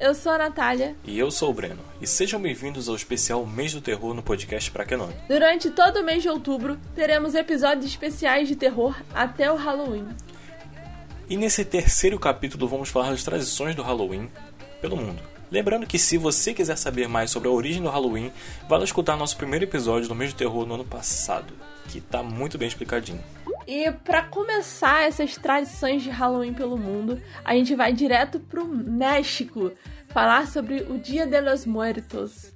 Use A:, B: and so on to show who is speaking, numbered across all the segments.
A: Eu sou a Natália.
B: E eu sou o Breno. E sejam bem-vindos ao especial Mês do Terror no podcast Pra Que Nome.
A: Durante todo o mês de outubro, teremos episódios especiais de terror até o Halloween.
B: E nesse terceiro capítulo vamos falar das tradições do Halloween pelo mundo. Lembrando que se você quiser saber mais sobre a origem do Halloween, vá lá escutar nosso primeiro episódio do mês do terror no ano passado, que tá muito bem explicadinho.
A: E para começar essas tradições de Halloween pelo mundo, a gente vai direto pro México falar sobre o Dia de los Muertos.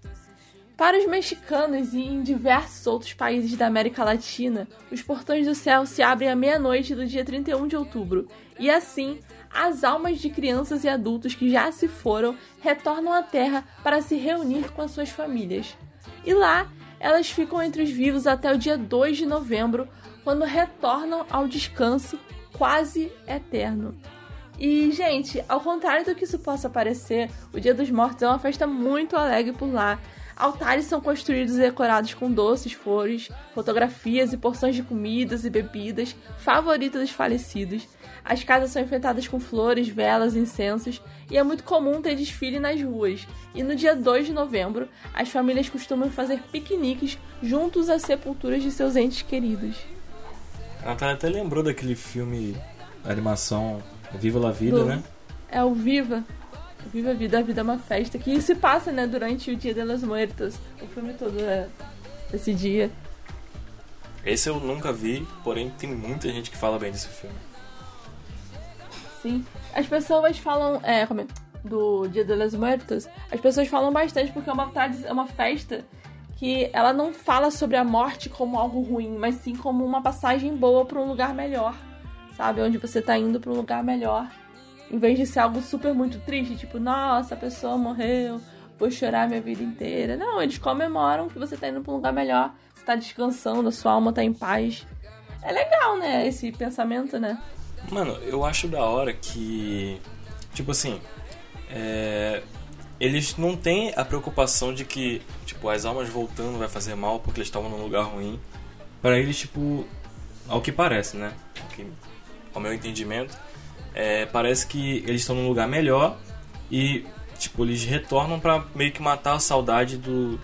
A: Para os mexicanos e em diversos outros países da América Latina, os portões do céu se abrem à meia-noite do dia 31 de outubro, e assim as almas de crianças e adultos que já se foram retornam à Terra para se reunir com as suas famílias. E lá, elas ficam entre os vivos até o dia 2 de novembro, quando retornam ao descanso quase eterno. E, gente, ao contrário do que isso possa parecer, o Dia dos Mortos é uma festa muito alegre por lá. Altares são construídos e decorados com doces, flores, fotografias e porções de comidas e bebidas favoritas dos falecidos. As casas são enfeitadas com flores, velas, incensos e é muito comum ter desfile nas ruas. E no dia 2 de novembro, as famílias costumam fazer piqueniques juntos às sepulturas de seus entes queridos.
B: A Natália até lembrou daquele filme, animação Viva la Vida,
A: Do-
B: né?
A: É o Viva. Viva a Vida, a Vida é uma festa que se passa, né, durante o Dia de los Muertos. O filme todo é esse dia.
B: Esse eu nunca vi, porém tem muita gente que fala bem desse filme.
A: Sim. As pessoas falam. É, como é? Do Dia de los Muertos. As pessoas falam bastante porque é uma, tradi- é uma festa que ela não fala sobre a morte como algo ruim, mas sim como uma passagem boa para um lugar melhor. Sabe? Onde você tá indo para um lugar melhor. Em vez de ser algo super muito triste, tipo, nossa, a pessoa morreu, vou chorar minha vida inteira. Não, eles comemoram que você tá indo pra um lugar melhor, você tá descansando, a sua alma tá em paz. É legal, né? Esse pensamento, né?
B: Mano, eu acho da hora que. Tipo assim. é, eles não têm a preocupação de que, tipo, as almas voltando vai fazer mal porque eles estavam num lugar ruim. Para eles, tipo. Ao que parece, né? Que- ao meu entendimento, é, parece que eles estão num lugar melhor e, tipo, eles retornam pra meio que matar a saudade do,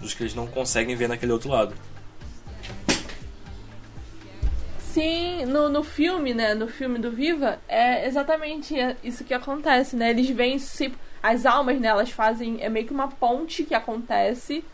B: dos que eles não conseguem ver naquele outro lado.
A: Sim, no, no filme, né? No filme do Viva, é exatamente isso que acontece, né? Eles vêm se as almas, né? Elas fazem é meio que uma ponte que acontece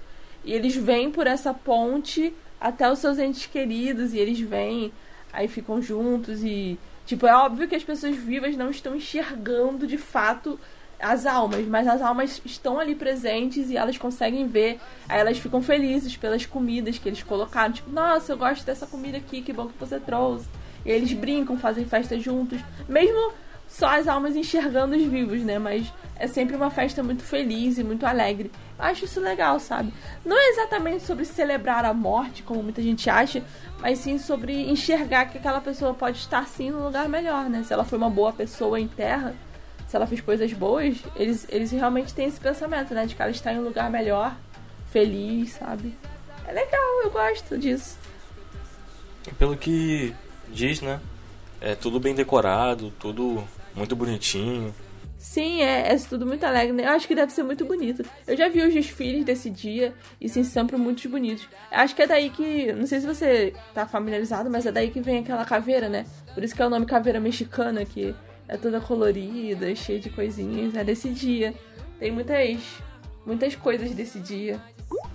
A: e eles vêm por essa ponte até os seus entes queridos e eles vêm, aí ficam juntos e tipo é óbvio que as pessoas vivas não estão enxergando de fato as almas, mas as almas estão ali presentes e elas conseguem ver. Aí elas ficam felizes pelas comidas que eles colocaram. Tipo, nossa, eu gosto dessa comida aqui, que bom que você trouxe. E eles brincam, fazem festa juntos. Mesmo só as almas enxergando os vivos, né? Mas é sempre uma festa muito feliz e muito alegre. Eu acho isso legal, sabe? Não é exatamente sobre celebrar a morte, como muita gente acha, mas sim sobre enxergar que aquela pessoa pode estar sim num lugar melhor, né? Se ela foi uma boa pessoa em terra, se ela fez coisas boas, eles, eles realmente têm esse pensamento, né? De que ela está em um lugar melhor, feliz, sabe? É legal, eu gosto disso.
B: Pelo que diz, né? É tudo bem decorado, tudo muito bonitinho.
A: Sim, é, é tudo muito alegre, né? Eu acho que deve ser muito bonito. Eu já vi os desfiles desse dia e sim, sempre muito bonitos. Acho que é daí que. Não sei se você tá familiarizado, mas é daí que vem aquela caveira, né? Por isso que é o nome caveira mexicana, que é toda colorida, cheia de coisinhas. É desse dia. Tem muitas. muitas coisas desse dia.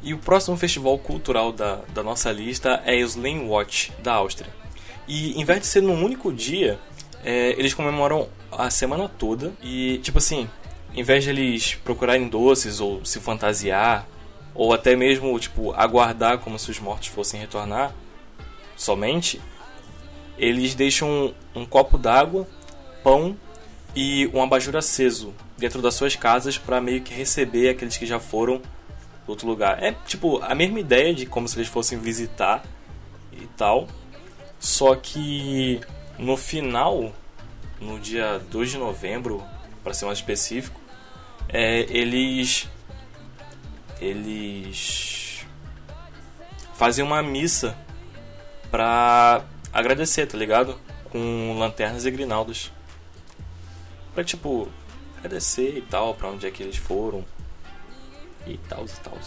B: E o próximo festival cultural da, da nossa lista é o Slane Watch, da Áustria. E em vez de ser num único dia, é, eles comemoram a semana toda. E, tipo assim, em vez de eles procurarem doces ou se fantasiar, ou até mesmo, tipo, aguardar como se os mortos fossem retornar somente, eles deixam um, um copo d'água, pão e um abajur aceso dentro das suas casas para meio que receber aqueles que já foram do outro lugar. É tipo a mesma ideia de como se eles fossem visitar e tal. Só que no final, no dia 2 de novembro, para ser mais específico, é, eles eles fazem uma missa pra agradecer, tá ligado? Com lanternas e grinaldas. Pra tipo agradecer e tal, pra onde é que eles foram. E tal, e tal.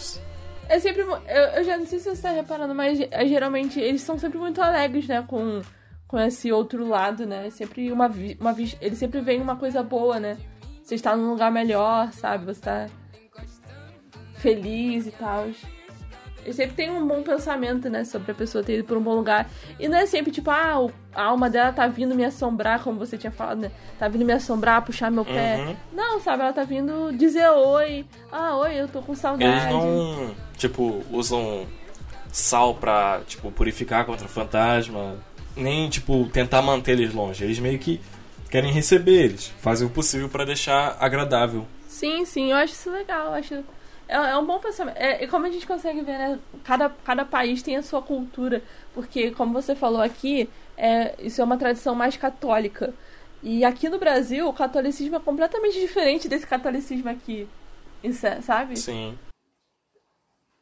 A: É sempre. Eu, eu já não sei se você tá reparando, mas é, geralmente eles são sempre muito alegres, né? Com, com esse outro lado, né? Sempre uma, uma Ele sempre vem uma coisa boa, né? Você está num lugar melhor, sabe? Você tá feliz e tal. Ele sempre tem um bom pensamento, né? Sobre a pessoa ter ido por um bom lugar. E não é sempre tipo, ah, o- a alma dela tá vindo me assombrar, como você tinha falado, né? Tá vindo me assombrar, puxar meu pé.
B: Uhum.
A: Não, sabe? Ela tá vindo dizer oi. Ah, oi, eu tô com saudade.
B: Eles não, tipo, usam sal pra, tipo, purificar contra fantasma. Nem, tipo, tentar manter eles longe. Eles meio que querem receber eles. Fazem o possível pra deixar agradável.
A: Sim, sim, eu acho isso legal. eu acho... É, é um bom pensamento. É, e como a gente consegue ver, né? Cada, cada país tem a sua cultura. Porque, como você falou aqui, é, isso é uma tradição mais católica. E aqui no Brasil, o catolicismo é completamente diferente desse catolicismo aqui. Sabe?
B: Sim.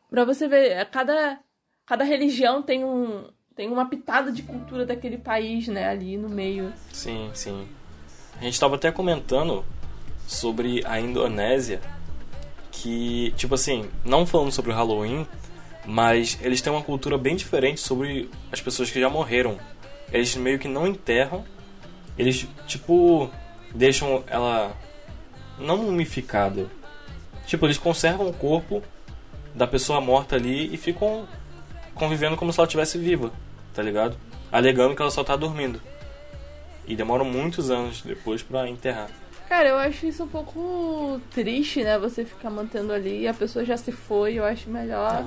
A: Pra você ver, é, cada, cada religião tem um. Tem uma pitada de cultura daquele país, né? Ali no meio.
B: Sim, sim. A gente tava até comentando sobre a Indonésia, que, tipo assim, não falando sobre o Halloween, mas eles têm uma cultura bem diferente sobre as pessoas que já morreram. Eles meio que não enterram, eles, tipo, deixam ela não mumificada. Tipo, eles conservam o corpo da pessoa morta ali e ficam convivendo como se ela estivesse viva, tá ligado? Alegando que ela só tá dormindo. E demoram muitos anos depois pra enterrar.
A: Cara, eu acho isso um pouco triste, né? Você ficar mantendo ali, a pessoa já se foi, eu acho melhor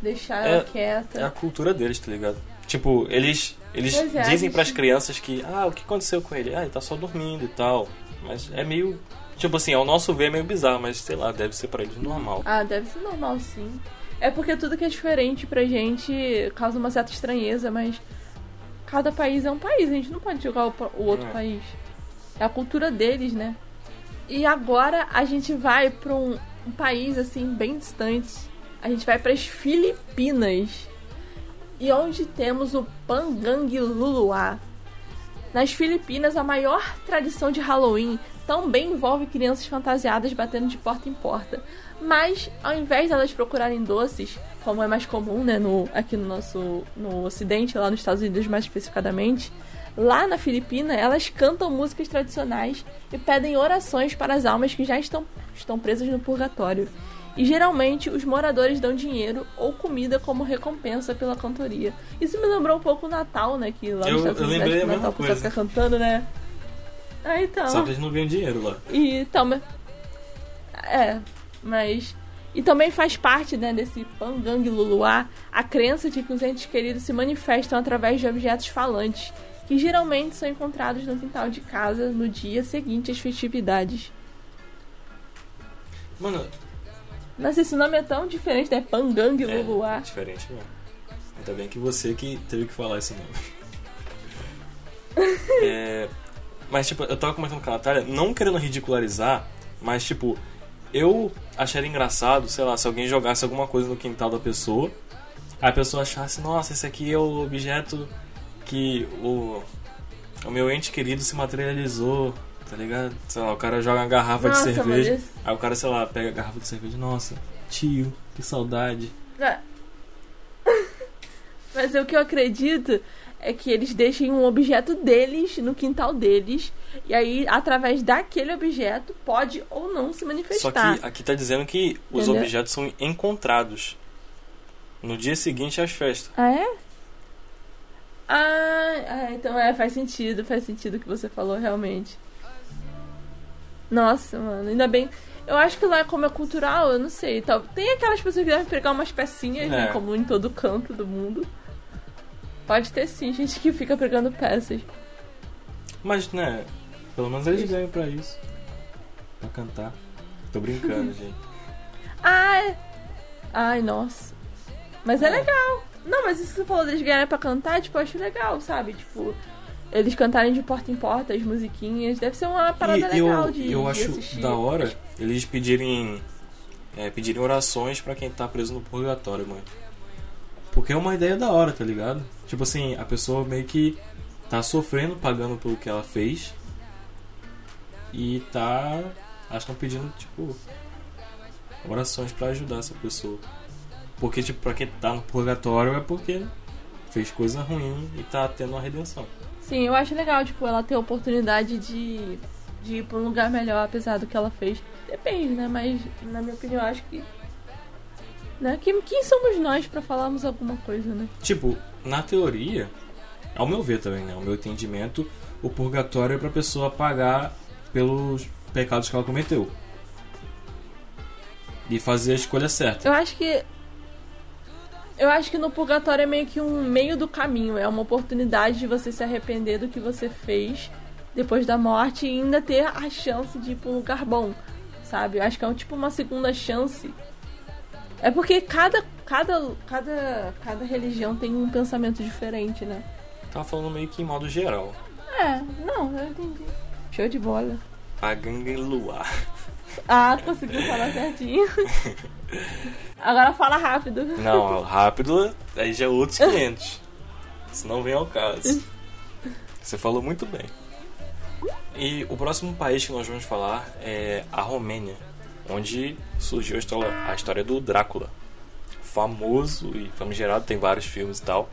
A: deixar
B: É-
A: ela quieta.
B: É a cultura deles, tá ligado? Tipo, eles eles
A: é,
B: dizem
A: gente-
B: pras crianças que, ah, o que aconteceu com ele? Ah, ele tá só dormindo e tal. Mas é meio. Tipo assim, ao nosso ver é meio bizarro, mas sei lá, deve ser pra eles normal.
A: Ah, deve ser normal sim. É porque tudo que é diferente pra gente causa uma certa estranheza, mas cada país é um país, a gente não pode julgar o, outro
B: É.
A: país. É a cultura deles, né? E agora a gente vai pra um, um país assim bem distante. A gente vai para as Filipinas. E onde temos o Pangang Luluá. Nas Filipinas, a maior tradição de Halloween também envolve crianças fantasiadas batendo de porta em porta. Mas, ao invés delas procurarem doces, como é mais comum né, no, aqui no nosso no Ocidente, lá nos Estados Unidos mais especificadamente, lá na Filipina elas cantam músicas tradicionais e pedem orações para as almas que já estão, estão presas no purgatório. E geralmente os moradores dão dinheiro ou comida como recompensa pela cantoria. Isso me lembrou um pouco o Natal, né? Que lá nos
B: Eu-
A: Estados
B: eu
A: Unidos
B: lembrei
A: no
B: a mesma coisa.
A: fica cantando, né? Ah, então.
B: Só que eles não ganham dinheiro lá.
A: E então, mas- é, mas e também faz parte, né, desse Pangang Luluá a crença de que os entes queridos se manifestam através de objetos falantes, que geralmente são encontrados no quintal de casa no dia seguinte às festividades.
B: Mano,
A: Nossa, esse nome é tão diferente, né? Pangang
B: é
A: Luluá.
B: diferente mesmo. Ainda bem que você que teve que falar esse nome. É, mas, tipo, eu tava comentando com a Natália, não querendo ridicularizar, mas, tipo, eu acharia engraçado, sei lá, se alguém jogasse alguma coisa no quintal da pessoa, a pessoa achasse, nossa, esse aqui é o objeto que o, o meu ente querido se materializou, tá ligado? Sei lá, o cara joga uma garrafa
A: Nossa,
B: de cerveja, aí o cara, sei lá, pega a garrafa de cerveja, nossa, tio, que saudade.
A: É. Mas o que eu acredito é que eles deixem um objeto deles no quintal deles. E aí, através daquele objeto, pode ou não se
B: Só
A: manifestar.
B: que aqui tá dizendo que os
A: Entendeu?
B: objetos são encontrados no dia seguinte às festas.
A: Ah, é? Ah, ah, então é, faz sentido, faz sentido o que você falou, realmente. Nossa, mano, ainda bem. Eu acho que lá, como é cultural, eu não sei. Tal. Tem aquelas pessoas que devem pegar umas pecinhas, né?
B: É.
A: Como em todo canto do mundo. Pode ter sim, gente que fica pegando peças.
B: Mas, né, pelo menos eles ganham pra isso. Pra cantar. Tô brincando, gente.
A: Ai! Ai, nossa. Mas é
B: É.
A: legal. Não, mas isso que você falou deles ganharem pra cantar, tipo, eu acho legal, sabe? Tipo, eles cantarem de porta em porta as musiquinhas. Deve ser uma parada
B: E
A: legal
B: eu,
A: de,
B: eu
A: de
B: acho
A: assistir.
B: da hora eles pedirem. É, pedirem orações pra quem tá preso no purgatório, mano. Porque é uma ideia da hora, tá ligado? Tipo assim, a pessoa meio que tá sofrendo, pagando pelo que ela fez. E tá. Que estão pedindo, tipo. Orações pra ajudar essa pessoa. Porque, tipo, pra quem tá no purgatório é porque fez coisa ruim e tá tendo uma redenção.
A: Sim, eu acho legal, tipo, ela ter a oportunidade de, de ir pra um lugar melhor, apesar do que ela fez. Depende, né? Mas, na minha opinião, acho que. Né? Quem, quem somos nós pra falarmos alguma coisa, né?
B: Tipo, na teoria, ao meu ver também, né? Ao meu entendimento, o purgatório é pra pessoa pagar pelos pecados que ela cometeu. E fazer a escolha certa.
A: Eu acho que. Eu acho que no purgatório é meio que um meio do caminho. É uma oportunidade de você se arrepender do que você fez depois da morte e ainda ter a chance de ir um lugar bom. Sabe? Eu acho que é um, tipo uma segunda chance. É porque cada, cada, cada, cada religião tem um pensamento diferente, né?
B: Tava falando meio que em modo geral.
A: É, não, eu entendi. Show de bola.
B: A gangue luar.
A: Ah, conseguiu falar certinho. Agora fala rápido.
B: Não, rápido aí já é outros 500. Isso não vem ao caso. Você falou muito bem. E o próximo país que nós vamos falar é a Romênia, onde surgiu a história, do Drácula. Famoso e famigerado, tem vários filmes e tal.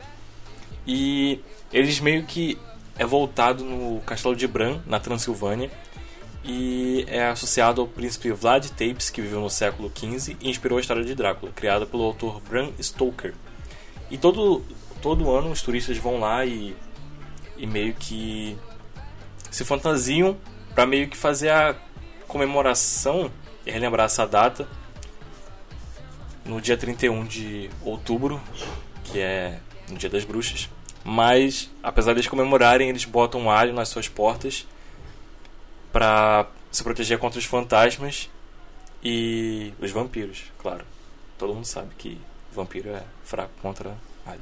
B: E eles meio que é voltado no Castelo de Bran, na Transilvânia, e é associado ao príncipe Vlad Tepes, que viveu no século XV e inspirou a história de Drácula, criada pelo autor Bram Stoker. E todo, todo ano os turistas vão lá e, e meio que se fantasiam para meio que fazer a comemoração relembrar essa data no dia 31 de outubro, que é no Dia das Bruxas. Mas, apesar deles comemorarem, eles botam um alho nas suas portas para se proteger contra os fantasmas e os vampiros, claro. Todo mundo sabe que vampiro é fraco contra alho.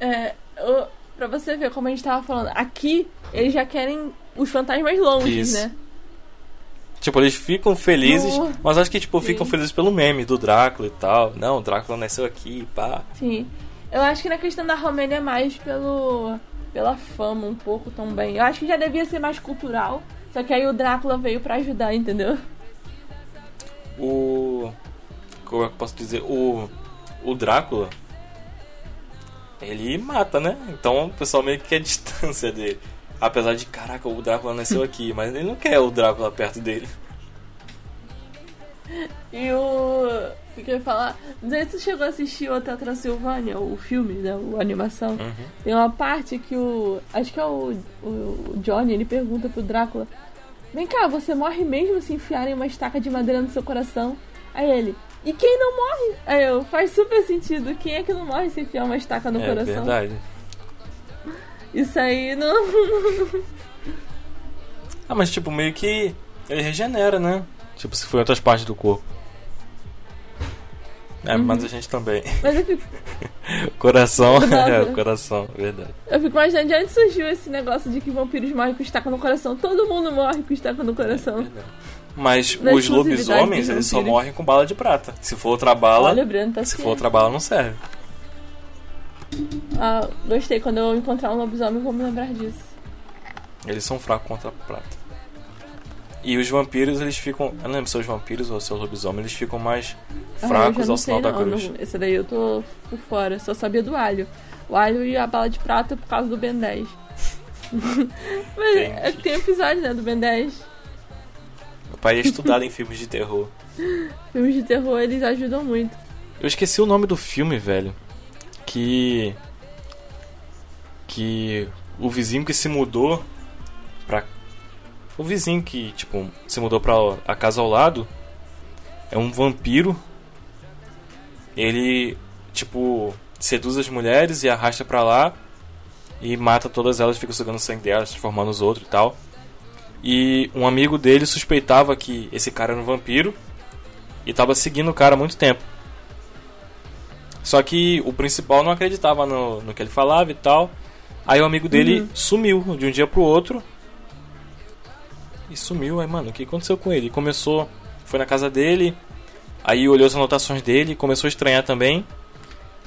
A: É, o- pra você ver como a gente tava falando, aqui eles já querem os fantasmas longe,
B: Isso.
A: né?
B: Tipo, eles ficam felizes,
A: No-
B: mas acho que tipo,
A: Sim.
B: ficam felizes pelo meme do Drácula e tal. Não, o Drácula nasceu aqui, pá.
A: Sim. Eu acho que na questão da Romênia é mais pelo pela fama um pouco também. Eu acho que já devia ser mais cultural, só que aí o Drácula veio pra ajudar, entendeu?
B: O. Como é que eu posso dizer? O. O Drácula. Ele mata, né? Então o pessoal meio que quer distância dele. Apesar de, caraca, o Drácula nasceu aqui, mas ele não quer o Drácula perto dele.
A: E o. O que, eu ia falar? Não sei se você chegou a assistir o Hotel Transilvânia, o filme, né? O animação.
B: Uhum.
A: Tem uma parte que o. Acho que é o, o Johnny, ele pergunta pro Drácula: Vem cá, você morre mesmo se enfiarem uma estaca de madeira no seu coração? Aí ele. E quem não morre? Aí eu, faz super sentido. Quem é que não morre se enfiar uma estaca no
B: é
A: coração?
B: verdade.
A: Isso aí não.
B: Ah, mas tipo, meio que ele regenera, né? Tipo, se for em outras partes do corpo. É,
A: Uhum.
B: mas a gente também.
A: Mas eu fico,
B: Coração,
A: Nossa.
B: é, coração, verdade.
A: eu fico imaginando de onde surgiu esse negócio de que vampiros morrem com estaca no coração. Todo mundo morre com estaca no coração.
B: Mas
A: Na
B: os lobisomens, eles só morrem com bala de prata. Se for outra bala,
A: Olha, Breno tá
B: se for outra bala, não serve.
A: Ah, gostei. Quando eu encontrar um lobisomem, eu vou me lembrar disso.
B: Eles são fracos contra a prata. E os vampiros, eles ficam. Eu não lembro se são os vampiros ou se são os lobisomens, eles ficam mais
A: Ah,
B: fracos
A: não
B: ao sinal da cruz.
A: Não, Esse daí eu tô por fora. Só sabia do alho. O alho e a bala de prata por causa do Ben 10. Mas é tem episódio, né, do Ben 10.
B: Meu pai é estudado em filmes de terror.
A: Filmes de terror, eles ajudam muito.
B: Eu esqueci o nome do filme, velho. Que. Que. O vizinho que se mudou pra. O vizinho que, tipo, se mudou pra a casa ao lado é um vampiro. Ele, tipo, seduz as mulheres e arrasta pra lá e mata todas elas, fica sugando o sangue delas, transformando os outros e tal. E um amigo dele suspeitava que esse cara era um vampiro e tava seguindo o cara há muito tempo. Só que o principal não acreditava no, no que ele falava e tal. Aí o amigo dele
A: Uhum.
B: sumiu de um dia pro outro. E sumiu, aí, mano, o que aconteceu com ele? Começou, foi na casa dele, aí olhou as anotações dele, começou a estranhar também.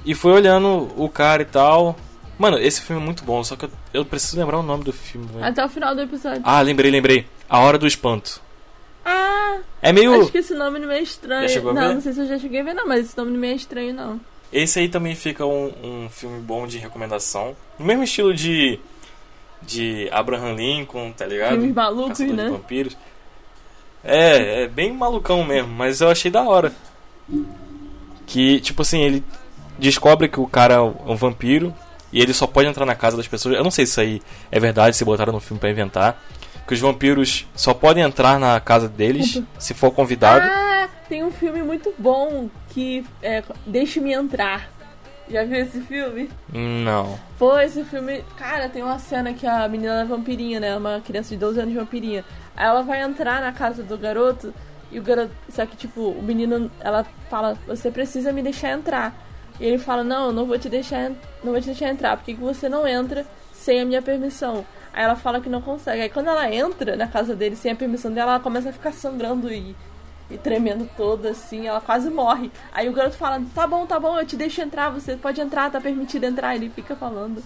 B: E foi olhando o cara e tal. Mano, esse filme é muito bom, só que eu, eu preciso lembrar o nome do filme.
A: Até o final do episódio.
B: Ah, lembrei, lembrei. A Hora do Espanto.
A: Ah,
B: É meio.
A: acho que esse nome não é estranho.
B: Já chegou a
A: não,
B: ver?
A: não sei se eu já cheguei a ver, não, mas esse nome não é estranho, não.
B: Esse aí também fica um, um filme bom de recomendação. No mesmo estilo de. De Abraham Lincoln, tá ligado?
A: Filmes malucos,
B: Caçador
A: né?
B: de vampiros. É, é bem malucão mesmo, mas eu achei da hora. Que, tipo assim, ele descobre que o cara é um vampiro e ele só pode entrar na casa das pessoas. Eu não sei se isso aí é verdade, se botaram no filme pra inventar. Que os vampiros só podem entrar na casa deles se for convidado.
A: Ah, tem um filme muito bom que é Deixe-me Entrar. Já viu esse filme?
B: Não.
A: Pô, esse filme. Cara, tem uma cena que a menina é vampirinha, né? Uma criança de 12 anos vampirinha. Aí ela vai entrar na casa do garoto e o garoto. Só que, tipo, o menino. Ela fala: Você precisa me deixar entrar. E ele fala: Não, eu não vou te deixar, não vou te deixar entrar. Por que, que você não entra sem a minha permissão? Aí ela fala que não consegue. Aí quando ela entra na casa dele sem a permissão dela, ela começa a ficar sangrando e, e tremendo toda, assim. Ela quase morre. Aí o garoto fala: Tá bom, tá bom, eu te deixo entrar. Você pode entrar, tá permitido entrar. Ele fica falando.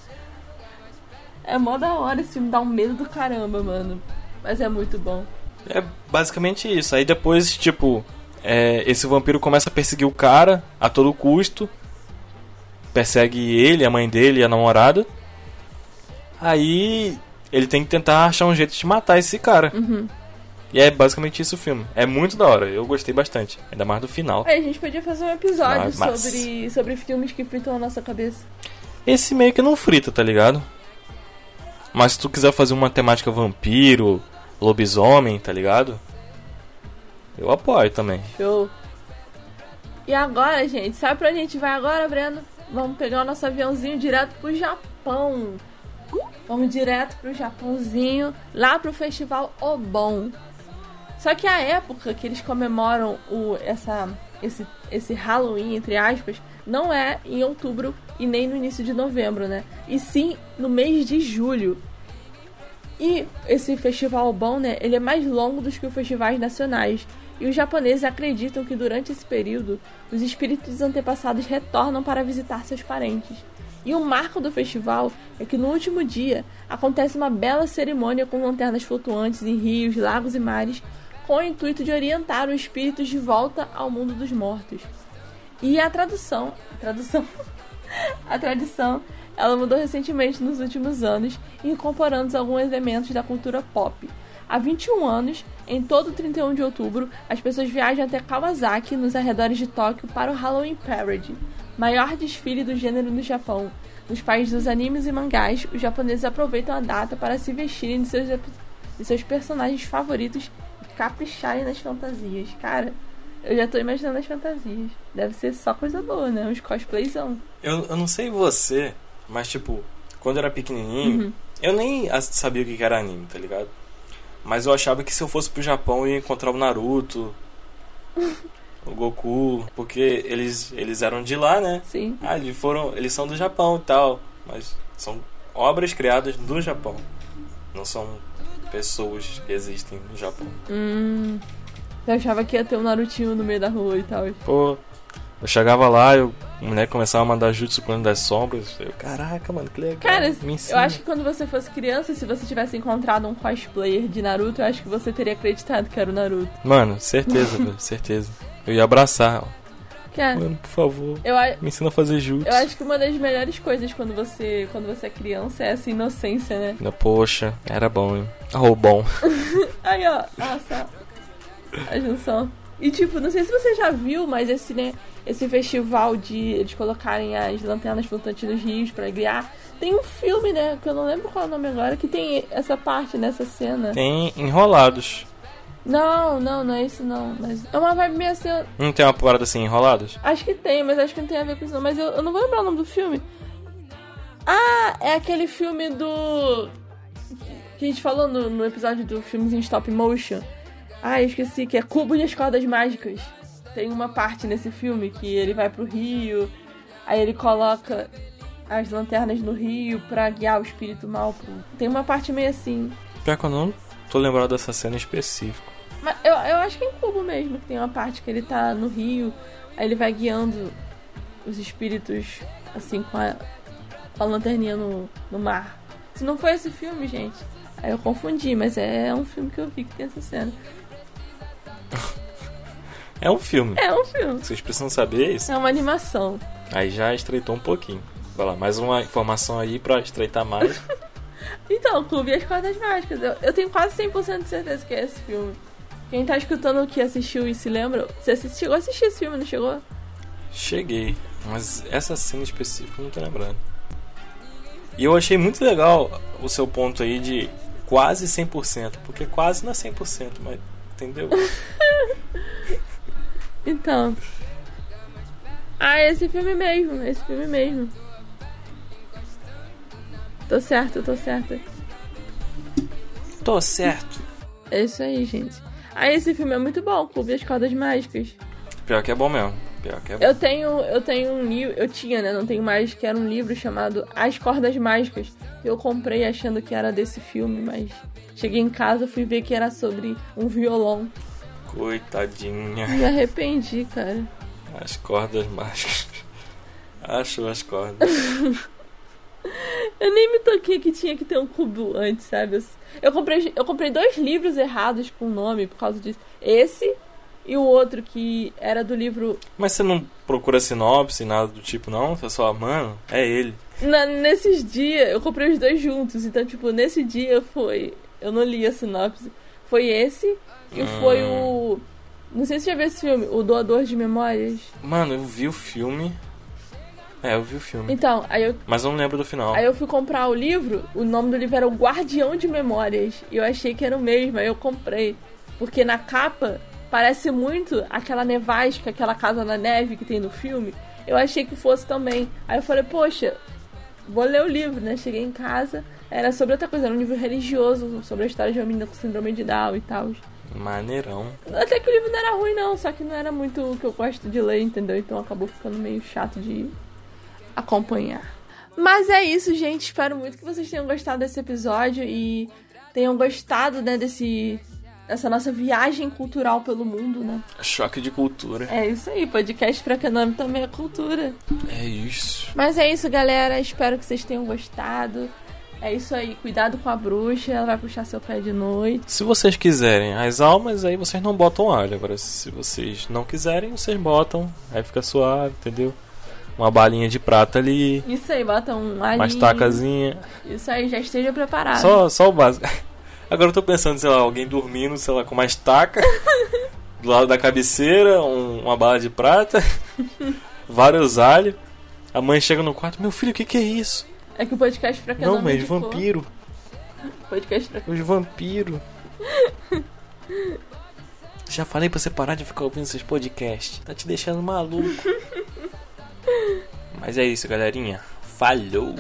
A: É mó da hora esse filme, dá um medo do caramba, mano. Mas é muito bom.
B: É basicamente isso. Aí depois, tipo, é, esse vampiro começa a perseguir o cara a todo custo. Persegue ele, a mãe dele e a namorada. Aí ele tem que tentar achar um jeito de matar esse cara.
A: Uhum.
B: E é basicamente isso o filme. É muito da hora, eu gostei bastante. Ainda mais do final.
A: Aí a gente podia fazer um episódio
B: Ah,
A: sobre, sobre filmes que fritam a nossa cabeça.
B: Esse meio que não frita, tá ligado? Mas se tu quiser fazer uma temática vampiro, lobisomem, tá ligado? Eu apoio também.
A: Show. E agora, gente, sabe pra gente vai agora, Breno? Vamos pegar o nosso aviãozinho direto pro Japão. Vamos direto pro Japãozinho, lá pro festival Obon. Só que a época que eles comemoram o, essa, esse, esse Halloween, entre aspas, não é em outubro e nem no início de novembro, né? E sim no mês de julho. E esse festival bom, né, ele é mais longo do que os festivais nacionais. E os japoneses acreditam que durante esse período, os espíritos dos antepassados retornam para visitar seus parentes. E o marco do festival é que no último dia acontece uma bela cerimônia com lanternas flutuantes em rios, lagos e mares, com o intuito de orientar os espíritos de volta ao mundo dos mortos. E a tradução, a tradução, a tradição, ela mudou recentemente nos últimos anos, incorporando alguns elementos da cultura pop. Há 21 anos, em todo 31 de outubro, as pessoas viajam até Kawasaki, nos arredores de Tóquio, para o Halloween Parade, maior desfile do gênero no Japão. Nos países dos animes e mangás, os japoneses aproveitam a data para se vestirem de seus, de seus personagens favoritos capricharem nas fantasias. Cara, eu já tô imaginando as fantasias. Deve ser só coisa boa, né? Uns cosplayzão.
B: Eu, eu não sei você, mas tipo, quando eu era pequenininho,
A: Uhum.
B: eu nem sabia o que que era anime, tá ligado? Mas eu achava que se eu fosse pro Japão eu ia encontrar o Naruto, o Goku, porque eles, eles eram de lá, né?
A: Sim.
B: Ah, eles foram, eles são do Japão e tal, mas são obras criadas no Japão. Não são pessoas que existem no Japão.
A: Hum. Eu achava que ia ter um Narutinho no meio da rua e tal.
B: Pô, eu chegava lá, eu, moleque começava a mandar jutsu plano das sombras. Eu, caraca, mano, que legal.
A: Cara, eu acho que quando você fosse criança, se você tivesse encontrado um cosplayer de Naruto, eu acho que você teria acreditado que era o Naruto.
B: Mano, certeza, velho, certeza. Eu ia abraçar. ó.
A: É,
B: Mano, por favor,
A: eu,
B: me ensina a fazer jutsu.
A: eu acho que uma das melhores coisas quando você, quando você é criança é essa inocência, né?
B: Poxa, era bom, hein? Oh, bom.
A: Aí, ó, nossa, a junção. E tipo, não sei se você já viu, mas esse, né, esse festival de eles colocarem as lanternas flutuantes nos rios pra guiar, tem um filme, né, que eu não lembro qual é o nome agora, que tem essa parte nessa cena.
B: Tem enrolados.
A: Não, não, não é isso não. Mas é uma vibe meio assim.
B: Não tem uma parada assim, enrolados?
A: Acho que tem, mas acho que não tem a ver com isso não. Mas eu, eu não vou lembrar o nome do filme. Ah, é aquele filme do. Que a gente falou no, no episódio do filmes em stop motion. Ah, eu esqueci, que é Cubo e as Cordas Mágicas. Tem uma parte nesse filme que ele vai pro rio, aí ele coloca as lanternas no rio pra guiar o espírito mal. Pro... Tem uma parte meio assim.
B: Pior que eu não tô lembrado dessa cena específica.
A: Eu, eu acho que é em Cubo mesmo, que tem uma parte que ele tá no rio, aí ele vai guiando os espíritos, assim, com a, com a lanterninha no, no mar. Se não foi esse filme, gente. Aí eu confundi, mas é um filme que eu vi que tem essa cena.
B: É um filme.
A: É um filme.
B: Vocês precisam saber isso.
A: É uma animação.
B: Aí já estreitou um pouquinho. Vai lá, mais uma informação aí pra estreitar mais.
A: Então, Clube e as Cordas Mágicas. Eu, eu tenho quase 100% de certeza que é esse filme. Quem tá escutando o que assistiu e se lembra, você chegou a assistir esse filme, não chegou?
B: Cheguei, mas essa cena específica eu não tô lembrando. E eu achei muito legal o seu ponto aí de quase 100%, porque quase não é 100%, mas entendeu?
A: Então. Ah, esse filme mesmo, esse filme mesmo. Tô certo, tô certa.
B: Tô certo.
A: É isso aí, gente. Ah, esse filme é muito bom, Clube das Cordas Mágicas.
B: Pior que é bom mesmo. Pior que é bom.
A: Eu tenho, eu tenho um livro, eu tinha, né? Não tenho mais, que era um livro chamado As Cordas Mágicas. Eu comprei achando que era desse filme, mas cheguei em casa fui ver que era sobre um violão.
B: Coitadinha.
A: Me arrependi, cara.
B: As cordas mágicas. Achou as cordas.
A: Eu nem me toquei que tinha que ter um cubo antes, sabe? Eu, eu comprei, eu comprei dois livros errados com o nome por causa disso. Esse e o outro que era do livro.
B: Mas você não procura sinopse, nada do tipo, não? Você só, mano, é ele.
A: Na, nesses dias, eu comprei os dois juntos. Então, tipo, nesse dia foi. Eu não li a sinopse. Foi esse e foi o. Não sei se você já viu esse filme, O Doador de Memórias.
B: Mano, eu vi o filme. É, eu vi o filme.
A: Então, aí eu
B: Mas eu não lembro do final.
A: Aí eu fui comprar o livro, o nome do livro era O Guardião de Memórias. E eu achei que era o mesmo, aí eu comprei. Porque na capa parece muito aquela nevasca, aquela casa na neve que tem no filme. Eu achei que fosse também. Aí eu falei, poxa, vou ler o livro, né? Cheguei em casa, era sobre outra coisa, era um livro religioso, sobre a história de uma menina com síndrome de Down e tal.
B: Maneirão.
A: Até que o livro não era ruim, não, só que não era muito o que eu gosto de ler, entendeu? Então acabou ficando meio chato de acompanhar. Mas é isso, gente. Espero muito que vocês tenham gostado desse episódio e tenham gostado, né, desse. Dessa nossa viagem cultural pelo mundo, né?
B: Choque de cultura.
A: É isso aí, podcast pra Caname também é cultura.
B: É isso.
A: Mas é isso, galera. Espero que vocês tenham gostado. É isso aí, cuidado com a bruxa, ela vai puxar seu pé de noite.
B: Se vocês quiserem as almas, aí vocês não botam alho. Agora, se vocês não quiserem, vocês botam. Aí fica suave, entendeu? Uma balinha de prata ali,
A: Isso aí, bota um alhinho.
B: uma estacazinha.
A: Isso aí, já esteja preparado.
B: Só, só o básico. Agora eu tô pensando, sei lá, alguém dormindo, sei lá, com uma estaca do lado da cabeceira, um- uma bala de prata, vários alhos. A mãe chega no quarto, meu filho, o que, que é isso?
A: É que o podcast pra
B: Não, mas
A: indicou.
B: vampiro.
A: Podcast pra
B: Os vampiros. Já falei pra você parar de ficar ouvindo esses podcasts. Tá te deixando maluco. Mas é isso, galerinha. Falou!